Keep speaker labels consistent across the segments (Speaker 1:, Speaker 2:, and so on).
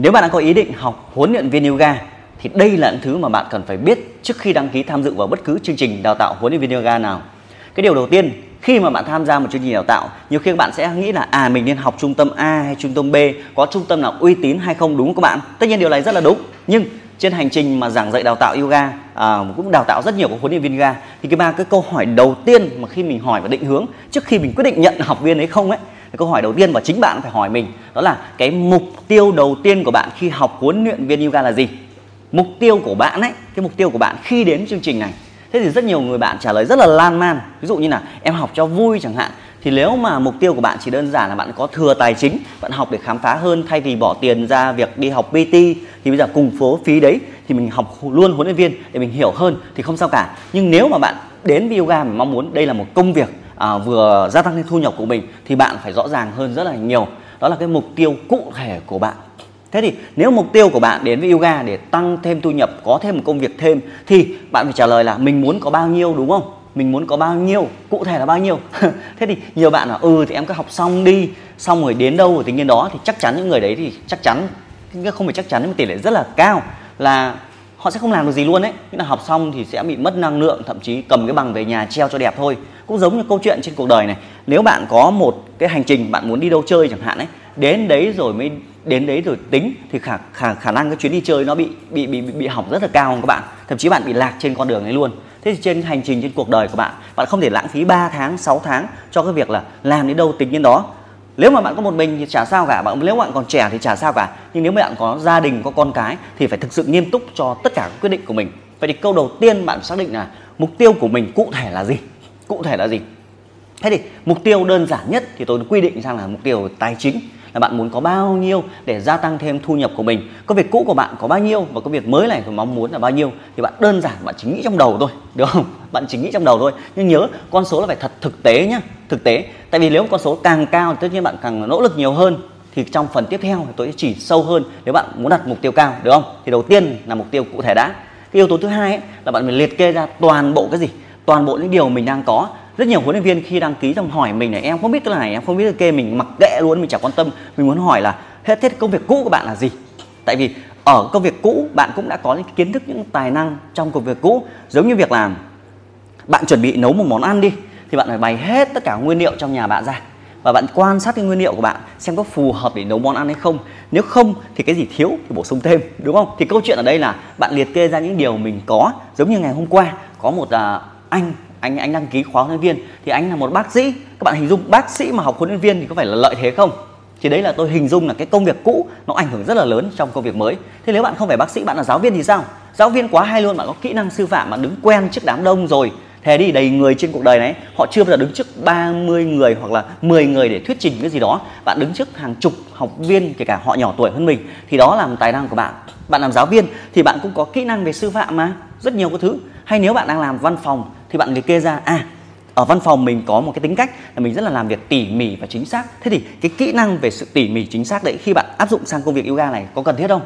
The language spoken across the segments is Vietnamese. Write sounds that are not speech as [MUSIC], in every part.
Speaker 1: nếu bạn đã có ý định học huấn luyện viên yoga thì đây là những thứ mà bạn cần phải biết trước khi đăng ký tham dự vào bất cứ chương trình đào tạo huấn luyện viên yoga nào. Cái điều đầu tiên khi mà bạn tham gia một chương trình đào tạo nhiều khi các bạn sẽ nghĩ là à mình nên học trung tâm A hay trung tâm B có trung tâm nào uy tín hay không đúng không các bạn? Tất nhiên điều này rất là đúng nhưng trên hành trình mà giảng dạy đào tạo yoga à, cũng đào tạo rất nhiều các huấn luyện viên yoga thì cái ba cái câu hỏi đầu tiên mà khi mình hỏi và định hướng trước khi mình quyết định nhận học viên ấy không ấy cái câu hỏi đầu tiên và chính bạn phải hỏi mình, đó là cái mục tiêu đầu tiên của bạn khi học huấn luyện viên yoga là gì? Mục tiêu của bạn ấy, cái mục tiêu của bạn khi đến chương trình này. Thế thì rất nhiều người bạn trả lời rất là lan man. Ví dụ như là, em học cho vui chẳng hạn. Thì nếu mà mục tiêu của bạn chỉ đơn giản là bạn có thừa tài chính, bạn học để khám phá hơn thay vì bỏ tiền ra việc đi học PT, thì bây giờ cùng phố phí đấy, thì mình học luôn huấn luyện viên để mình hiểu hơn thì không sao cả. Nhưng nếu mà bạn đến với yoga mà mong muốn, đây là một công việc à, vừa gia tăng thêm thu nhập của mình thì bạn phải rõ ràng hơn rất là nhiều đó là cái mục tiêu cụ thể của bạn Thế thì nếu mục tiêu của bạn đến với yoga để tăng thêm thu nhập, có thêm một công việc thêm thì bạn phải trả lời là mình muốn có bao nhiêu đúng không? Mình muốn có bao nhiêu, cụ thể là bao nhiêu. [LAUGHS] Thế thì nhiều bạn là ừ thì em cứ học xong đi, xong rồi đến đâu rồi tính nhiên đó thì chắc chắn những người đấy thì chắc chắn không phải chắc chắn nhưng mà tỷ lệ rất là cao là họ sẽ không làm được gì luôn đấy nghĩa là học xong thì sẽ bị mất năng lượng thậm chí cầm cái bằng về nhà treo cho đẹp thôi. Cũng giống như câu chuyện trên cuộc đời này. Nếu bạn có một cái hành trình bạn muốn đi đâu chơi chẳng hạn ấy đến đấy rồi mới đến đấy rồi tính thì khả khả khả năng cái chuyến đi chơi nó bị bị bị bị, bị hỏng rất là cao các bạn? Thậm chí bạn bị lạc trên con đường ấy luôn. Thế thì trên hành trình trên cuộc đời của bạn bạn không thể lãng phí 3 tháng 6 tháng cho cái việc là làm đến đâu tính đến đó nếu mà bạn có một mình thì chả sao cả, bạn, nếu bạn còn trẻ thì chả sao cả. Nhưng nếu mà bạn có gia đình, có con cái thì phải thực sự nghiêm túc cho tất cả các quyết định của mình. Vậy thì câu đầu tiên bạn xác định là mục tiêu của mình cụ thể là gì? Cụ thể là gì? Thế thì mục tiêu đơn giản nhất thì tôi quy định rằng là mục tiêu tài chính là bạn muốn có bao nhiêu để gia tăng thêm thu nhập của mình? Công việc cũ của bạn có bao nhiêu và công việc mới này của mong muốn là bao nhiêu? Thì bạn đơn giản bạn chỉ nghĩ trong đầu thôi [LAUGHS] được không? Bạn chỉ nghĩ trong đầu thôi. Nhưng nhớ con số là phải thật thực tế nhá thực tế. Tại vì nếu con số càng cao thì tất nhiên bạn càng nỗ lực nhiều hơn. Thì trong phần tiếp theo thì tôi sẽ chỉ sâu hơn nếu bạn muốn đặt mục tiêu cao được không? Thì đầu tiên là mục tiêu cụ thể đã. Cái yếu tố thứ hai ấy, là bạn phải liệt kê ra toàn bộ cái gì? Toàn bộ những điều mình đang có rất nhiều huấn luyện viên khi đăng ký xong hỏi mình này em không biết cái này em không biết cái kê mình mặc kệ luôn mình chẳng quan tâm. Mình muốn hỏi là hết hết công việc cũ của bạn là gì? Tại vì ở công việc cũ bạn cũng đã có những kiến thức những tài năng trong công việc cũ. Giống như việc làm bạn chuẩn bị nấu một món ăn đi thì bạn phải bày hết tất cả nguyên liệu trong nhà bạn ra và bạn quan sát cái nguyên liệu của bạn xem có phù hợp để nấu món ăn hay không. Nếu không thì cái gì thiếu thì bổ sung thêm đúng không? Thì câu chuyện ở đây là bạn liệt kê ra những điều mình có. Giống như ngày hôm qua có một uh, anh anh anh đăng ký khóa huấn luyện viên thì anh là một bác sĩ. Các bạn hình dung bác sĩ mà học huấn luyện viên thì có phải là lợi thế không? Thì đấy là tôi hình dung là cái công việc cũ nó ảnh hưởng rất là lớn trong công việc mới. Thế nếu bạn không phải bác sĩ, bạn là giáo viên thì sao? Giáo viên quá hay luôn, bạn có kỹ năng sư phạm, bạn đứng quen trước đám đông rồi. Thế đi, đầy người trên cuộc đời này, họ chưa bao giờ đứng trước 30 người hoặc là 10 người để thuyết trình cái gì đó. Bạn đứng trước hàng chục học viên, kể cả họ nhỏ tuổi hơn mình, thì đó là một tài năng của bạn. Bạn làm giáo viên thì bạn cũng có kỹ năng về sư phạm mà, rất nhiều cái thứ hay nếu bạn đang làm văn phòng thì bạn liệt kê ra à ở văn phòng mình có một cái tính cách là mình rất là làm việc tỉ mỉ và chính xác. Thế thì cái kỹ năng về sự tỉ mỉ chính xác đấy khi bạn áp dụng sang công việc yoga này có cần thiết không?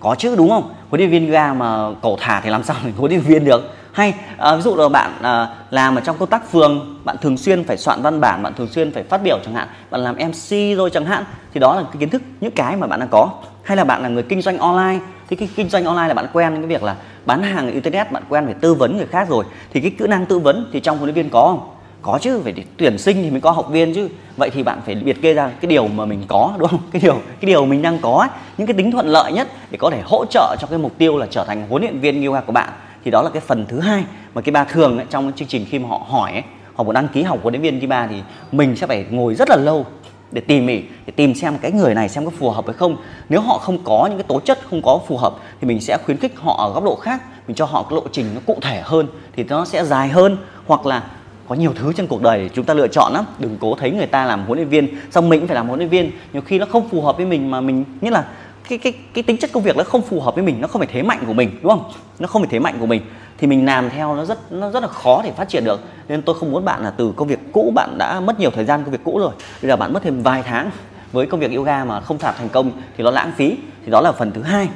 Speaker 1: Có chứ đúng không? Huấn luyện viên yoga mà cổ thả thì làm sao mình [LAUGHS] huấn luyện viên được? Hay à, ví dụ là bạn à, làm ở trong công tác phường bạn thường xuyên phải soạn văn bản bạn thường xuyên phải phát biểu chẳng hạn bạn làm mc rồi chẳng hạn thì đó là cái kiến thức những cái mà bạn đang có. Hay là bạn là người kinh doanh online thì cái kinh doanh online là bạn quen cái việc là bán hàng ở internet bạn quen phải tư vấn người khác rồi thì cái kỹ năng tư vấn thì trong huấn luyện viên có không? Có chứ phải tuyển sinh thì mới có học viên chứ. Vậy thì bạn phải liệt kê ra cái điều mà mình có đúng không? Cái điều cái điều mình đang có những cái tính thuận lợi nhất để có thể hỗ trợ cho cái mục tiêu là trở thành huấn luyện viên yoga của bạn. Thì đó là cái phần thứ hai mà cái ba thường ấy, trong chương trình khi mà họ hỏi ấy, họ muốn đăng ký học huấn luyện viên ba thì mình sẽ phải ngồi rất là lâu để tìm mỉ để tìm xem cái người này xem có phù hợp hay không. Nếu họ không có những cái tố chất không có phù hợp thì mình sẽ khuyến khích họ ở góc độ khác, mình cho họ cái lộ trình nó cụ thể hơn thì nó sẽ dài hơn hoặc là có nhiều thứ trong cuộc đời để chúng ta lựa chọn lắm. Đừng cố thấy người ta làm huấn luyện viên xong mình cũng phải làm huấn luyện viên. Nhiều khi nó không phù hợp với mình mà mình nhất là cái cái cái tính chất công việc nó không phù hợp với mình, nó không phải thế mạnh của mình, đúng không? Nó không phải thế mạnh của mình thì mình làm theo nó rất nó rất là khó để phát triển được. Nên tôi không muốn bạn là từ công việc cũ bạn đã mất nhiều thời gian công việc cũ rồi. Bây giờ bạn mất thêm vài tháng với công việc yoga mà không đạt thành công thì nó lãng phí. Thì đó là phần thứ hai.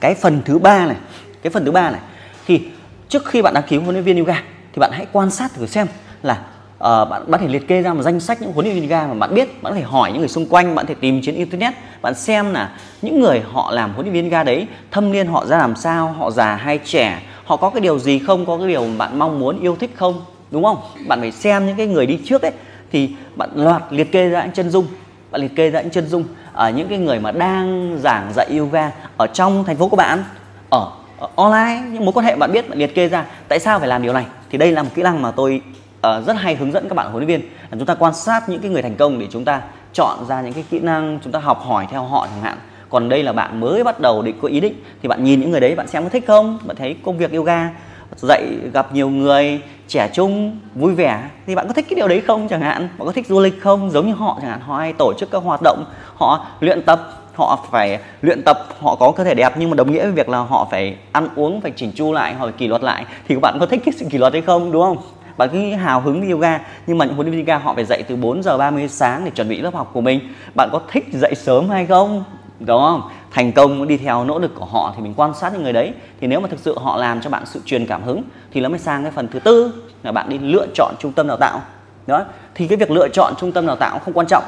Speaker 1: Cái phần thứ ba này cái phần thứ ba này thì trước khi bạn đăng ký huấn luyện viên yoga thì bạn hãy quan sát thử xem là uh, bạn có thể liệt kê ra một danh sách những huấn luyện viên yoga mà bạn biết bạn có thể hỏi những người xung quanh bạn có thể tìm trên internet bạn xem là những người họ làm huấn luyện viên ga đấy thâm niên họ ra làm sao họ già hay trẻ họ có cái điều gì không có cái điều bạn mong muốn yêu thích không đúng không? Bạn phải xem những cái người đi trước ấy thì bạn loạt liệt kê ra những chân dung bạn liệt kê ra những chân dung. Ở những cái người mà đang giảng dạy yoga ở trong thành phố của bạn ở, ở online những mối quan hệ bạn biết bạn liệt kê ra. Tại sao phải làm điều này? Thì đây là một kỹ năng mà tôi uh, rất hay hướng dẫn các bạn huấn luyện viên. Là chúng ta quan sát những cái người thành công để chúng ta chọn ra những cái kỹ năng chúng ta học hỏi theo họ chẳng hạn. Còn đây là bạn mới bắt đầu định có ý định, thì bạn nhìn những người đấy, bạn xem có thích không? Bạn thấy công việc yoga, dạy gặp nhiều người, trẻ trung, vui vẻ, thì bạn có thích cái điều đấy không chẳng hạn? Bạn có thích du lịch không? Giống như họ chẳng hạn, họ hay tổ chức các hoạt động, họ luyện tập, họ phải luyện tập, họ có cơ thể đẹp nhưng mà đồng nghĩa với việc là họ phải ăn uống, phải chỉnh chu lại, họ phải kỷ luật lại. Thì các bạn có thích cái sự kỷ luật hay không? Đúng không? Bạn cứ hào hứng đi yoga, nhưng mà những huấn luyện viên yoga họ phải dậy từ 4 giờ 30 sáng để chuẩn bị lớp học của mình. Bạn có thích dậy sớm hay không? Đúng không? Thành công đi theo nỗ lực của họ thì mình quan sát những người đấy. Thì nếu mà thực sự họ làm cho bạn sự truyền cảm hứng thì nó mới sang cái phần thứ tư là bạn đi lựa chọn trung tâm đào tạo. Đó, thì cái việc lựa chọn trung tâm đào tạo không quan trọng.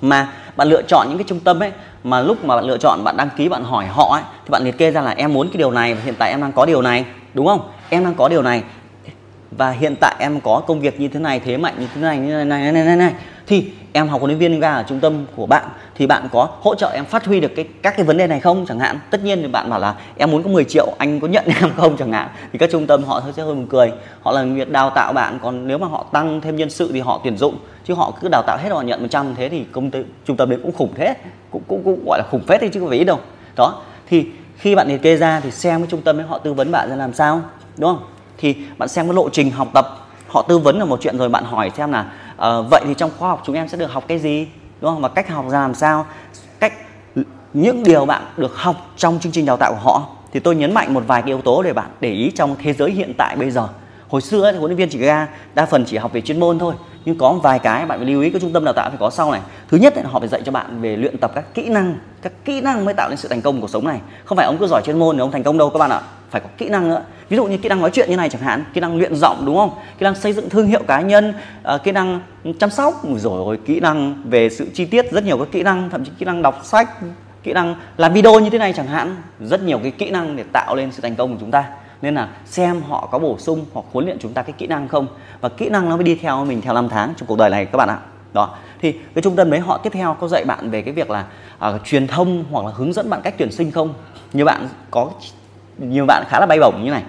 Speaker 1: Mà bạn lựa chọn những cái trung tâm ấy, mà lúc mà bạn lựa chọn, bạn đăng ký, bạn hỏi họ ấy, thì bạn liệt kê ra là em muốn cái điều này và hiện tại em đang có điều này. Đúng không? Em đang có điều này và hiện tại em có công việc như thế này thế mạnh như thế này như này này này này, này. thì em học huấn luyện viên yoga ở trung tâm của bạn. Thì bạn có hỗ trợ em phát huy được cái các cái vấn đề này không? Chẳng hạn tất nhiên thì bạn bảo là em muốn có 10 triệu anh có nhận [LAUGHS] em không? Chẳng hạn. Thì các trung tâm họ sẽ hơi buồn cười. Họ là việc đào tạo bạn còn nếu mà họ tăng thêm nhân sự thì họ tuyển dụng. Chứ họ cứ đào tạo hết họ nhận 100 thế thì công ty trung tâm đấy cũng khủng thế. Cũng cũng, cũng gọi là khủng phết đấy chứ có phải ít đâu. Đó. Thì khi bạn liệt kê ra thì xem cái trung tâm ấy họ tư vấn bạn ra làm sao đúng không? Thì bạn xem cái lộ trình học tập. Họ tư vấn là một chuyện rồi bạn hỏi xem là uh, vậy thì trong khoa học chúng em sẽ được học cái gì đúng không? Và cách học ra làm sao cách những điều bạn được học trong chương trình đào tạo của họ. Thì tôi nhấn mạnh một vài cái yếu tố để bạn để ý trong thế giới hiện tại bây giờ. Hồi xưa thì huấn luyện viên chỉ ra đa phần chỉ học về chuyên môn thôi. Nhưng có một vài cái bạn phải lưu ý các trung tâm đào tạo phải có sau này. Thứ nhất là họ phải dạy cho bạn về luyện tập các kỹ năng các kỹ năng mới tạo nên sự thành công của cuộc sống này. Không phải ông cứ giỏi chuyên môn thì ông thành công đâu các bạn ạ. Phải có kỹ năng nữa ví dụ như kỹ năng nói chuyện như này chẳng hạn kỹ năng luyện giọng đúng không? Kỹ năng xây dựng thương hiệu cá nhân uh, kỹ năng chăm sóc rồi kỹ năng về sự chi tiết rất nhiều các kỹ năng thậm chí kỹ năng đọc sách kỹ năng làm video như thế này chẳng hạn. Rất nhiều cái kỹ năng để tạo lên sự thành công của chúng ta. Nên là xem họ có bổ sung hoặc huấn luyện chúng ta cái kỹ năng không. Và kỹ năng nó mới đi theo mình theo năm tháng trong cuộc đời này các bạn ạ. Đó. Thì cái trung tâm đấy họ tiếp theo có dạy bạn về cái việc là uh, truyền thông hoặc là hướng dẫn bạn cách tuyển sinh không? Nhiều bạn có nhiều bạn khá là bay bổng như này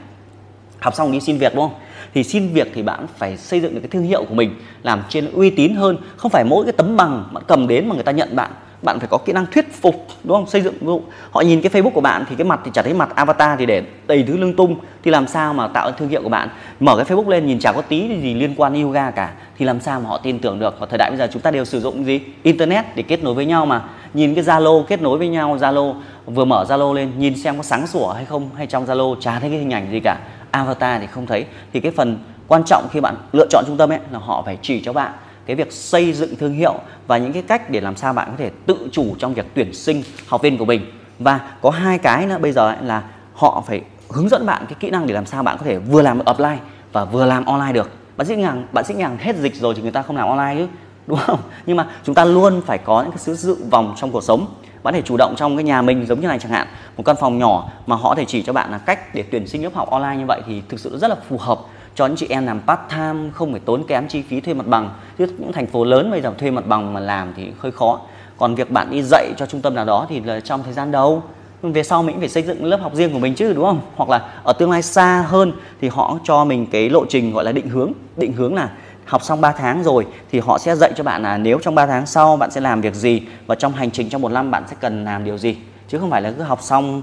Speaker 1: học xong đi xin việc, đúng không? Thì xin việc thì bạn phải xây dựng được cái thương hiệu của mình, làm trên uy tín hơn. Không phải mỗi cái tấm bằng bạn cầm đến mà người ta nhận bạn. Bạn phải có kỹ năng thuyết phục, đúng không? Xây dựng ví dụ họ nhìn cái facebook của bạn thì cái mặt thì chả thấy mặt avatar thì để đầy thứ lung tung. Thì làm sao mà tạo thương hiệu của bạn? Mở cái facebook lên nhìn chả có tí gì liên quan yoga cả. Thì làm sao mà họ tin tưởng được? Và thời đại bây giờ chúng ta đều sử dụng gì? Internet để kết nối với nhau mà. Nhìn cái zalo, kết nối với nhau, zalo, vừa mở zalo lên, nhìn xem có sáng sủa hay không, hay trong zalo chả thấy cái hình ảnh gì cả avatar thì không thấy. Thì cái phần quan trọng khi bạn lựa chọn trung tâm ấy là họ phải chỉ cho bạn cái việc xây dựng thương hiệu và những cái cách để làm sao bạn có thể tự chủ trong việc tuyển sinh học viên của mình. Và có hai cái nữa, bây giờ là họ phải hướng dẫn bạn cái kỹ năng để làm sao bạn có thể vừa làm offline và vừa làm online được. Bạn sẽ ngàng bạn sẽ ngàng hết dịch rồi thì người ta không làm online chứ, đúng không? Nhưng mà chúng ta luôn phải có những cái sự dự vòng trong cuộc sống bạn thể chủ động trong cái nhà mình giống như này chẳng hạn. Một căn phòng nhỏ mà họ thể chỉ cho bạn là cách để tuyển sinh lớp học online như vậy thì thực sự rất là phù hợp cho những chị em làm part time, không phải tốn kém chi phí thuê mặt bằng. Chứ những thành phố lớn bây giờ thuê mặt bằng mà làm thì hơi khó. Còn việc bạn đi dạy cho trung tâm nào đó thì là trong thời gian đầu. Về sau mình phải xây dựng lớp học riêng của mình chứ, đúng không? Hoặc là ở tương lai xa hơn thì họ cho mình cái lộ trình gọi là định hướng. Định hướng là học xong 3 tháng rồi thì họ sẽ dạy cho bạn là nếu trong 3 tháng sau bạn sẽ làm việc gì và trong hành trình trong một năm bạn sẽ cần làm điều gì. Chứ không phải là cứ học xong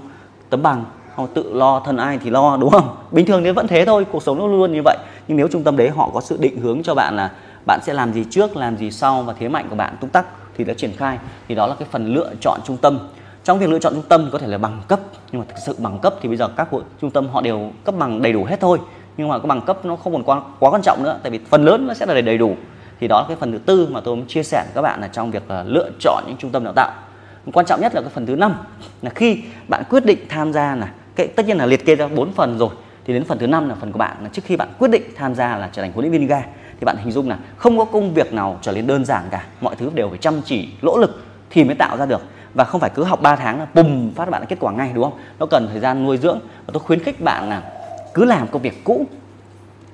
Speaker 1: tấm bằng họ tự lo thân ai thì lo, đúng không? Bình thường nếu vẫn thế thôi, cuộc sống nó luôn như vậy. Nhưng nếu trung tâm đấy họ có sự định hướng cho bạn là bạn sẽ làm gì trước, làm gì sau và thế mạnh của bạn tung tắc thì đã triển khai. Thì đó là cái phần lựa chọn trung tâm. Trong việc lựa chọn trung tâm có thể là bằng cấp, nhưng mà thực sự bằng cấp thì bây giờ các trung tâm họ đều cấp bằng đầy đủ hết thôi nhưng mà cái bằng cấp nó không còn quá, quá quan trọng nữa tại vì phần lớn nó sẽ là đầy đủ. Thì đó là cái phần thứ tư mà tôi muốn chia sẻ với các bạn là trong việc ờ, lựa chọn những trung tâm đào tạo. Quan trọng nhất là cái phần thứ năm là khi bạn quyết định tham gia là cái tất nhiên là liệt kê ra bốn phần rồi thì đến phần thứ năm là phần của bạn là trước khi bạn quyết định tham gia là trở thành huấn luyện viên ga thì bạn hình dung là không có công việc nào trở nên đơn giản cả. Mọi thứ đều phải chăm chỉ nỗ lực thì mới tạo ra được. Và không phải cứ học 3 tháng là bùm phát bạn kết quả ngay đúng không? Nó cần thời gian nuôi dưỡng. Và tôi khuyến khích bạn là cứ làm công việc cũ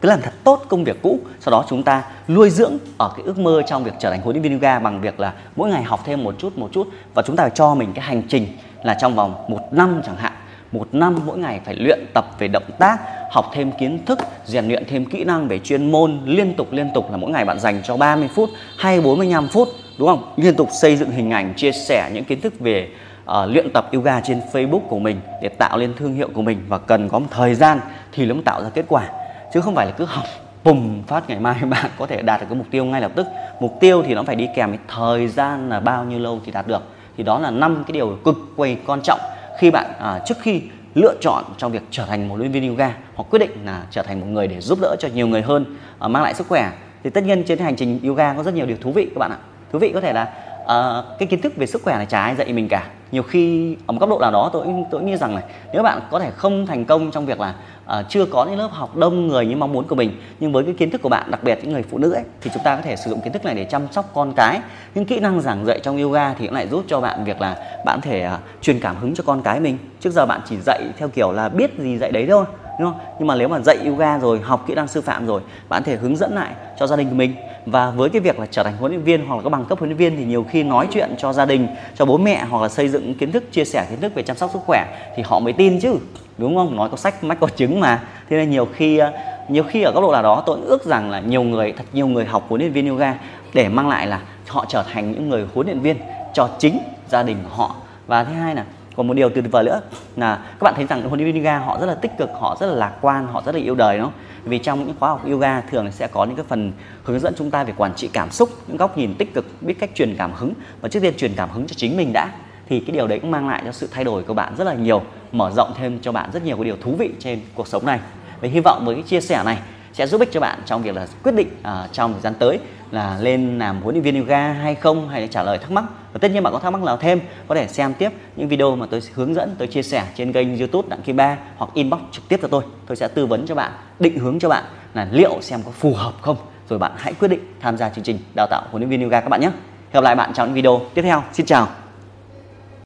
Speaker 1: cứ làm thật tốt công việc cũ sau đó chúng ta nuôi dưỡng ở cái ước mơ trong việc trở thành huấn luyện viên yoga bằng việc là mỗi ngày học thêm một chút một chút. Và chúng ta phải cho mình cái hành trình là trong vòng một năm chẳng hạn. Một năm mỗi ngày phải luyện tập về động tác học thêm kiến thức rèn luyện thêm kỹ năng về chuyên môn liên tục liên tục là mỗi ngày bạn dành cho 30 phút hay 45 phút đúng không? Liên tục xây dựng hình ảnh chia sẻ những kiến thức về uh, luyện tập yoga trên Facebook của mình để tạo lên thương hiệu của mình. Và cần có một thời gian thì nó mới tạo ra kết quả chứ không phải là cứ học bùng phát ngày mai bạn có thể đạt được cái mục tiêu ngay lập tức. Mục tiêu thì nó phải đi kèm với thời gian là bao nhiêu lâu thì đạt được. Thì đó là năm cái điều cực quay quan trọng khi bạn à, trước khi lựa chọn trong việc trở thành một luyện viên yoga hoặc quyết định là trở thành một người để giúp đỡ cho nhiều người hơn à, mang lại sức khỏe thì tất nhiên trên hành trình yoga có rất nhiều điều thú vị các bạn ạ. Thú vị có thể là à, cái kiến thức về sức khỏe này chả ai dạy mình cả nhiều khi ở một cấp độ nào đó tôi tôi nghĩ rằng này nếu bạn có thể không thành công trong việc là uh, chưa có những lớp học đông người như mong muốn của mình nhưng với cái kiến thức của bạn đặc biệt những người phụ nữ ấy thì chúng ta có thể sử dụng kiến thức này để chăm sóc con cái. Những kỹ năng giảng dạy trong yoga thì cũng lại giúp cho bạn việc là bạn có thể uh, truyền cảm hứng cho con cái mình. Trước giờ bạn chỉ dạy theo kiểu là biết gì dạy đấy thôi đúng không? Nhưng mà nếu mà dạy yoga rồi học kỹ năng sư phạm rồi bạn có thể hướng dẫn lại cho gia đình của mình và với cái việc là trở thành huấn luyện viên hoặc là có bằng cấp huấn luyện viên thì nhiều khi nói chuyện cho gia đình, cho bố mẹ hoặc là xây dựng kiến thức, chia sẻ kiến thức về chăm sóc sức khỏe thì họ mới tin chứ, đúng không? Nói có sách, mách có chứng mà. Thế nên nhiều khi ờ, nhiều khi ở góc độ nào đó tôi ước rằng là nhiều người, thật nhiều người học huấn luyện viên yoga để mang lại là họ trở thành những người huấn luyện viên cho chính gia đình của họ. Và thứ hai là còn một điều tuyệt vời nữa là các bạn thấy rằng huấn luyện viên yoga họ rất là tích cực, họ rất là lạc quan, họ rất là yêu đời, đúng không? Vì trong những khóa học yoga thường sẽ có những cái phần hướng dẫn chúng ta về quản trị cảm xúc, những góc nhìn tích cực, biết cách truyền cảm hứng và trước tiên truyền cảm hứng cho chính mình đã. Thì cái điều đấy cũng mang lại cho sự thay đổi của bạn rất là nhiều, mở rộng thêm cho bạn rất nhiều cái điều thú vị trên cuộc sống này. Và hy vọng với cái chia sẻ này sẽ giúp ích cho bạn trong việc là quyết định uh, trong thời gian tới là lên làm huấn luyện viên yoga hay không hay là trả lời thắc mắc. Và tất nhiên bạn có thắc mắc nào thêm có thể xem tiếp những video mà tôi hướng dẫn tôi chia sẻ trên kênh youtube đặng kim ba hoặc inbox trực tiếp cho tôi. Tôi sẽ tư vấn cho bạn định hướng cho bạn là liệu xem có phù hợp không. Rồi bạn hãy quyết định tham gia chương trình đào tạo huấn luyện viên yoga các bạn nhé. Hẹn gặp lại bạn trong những video tiếp theo. Xin chào.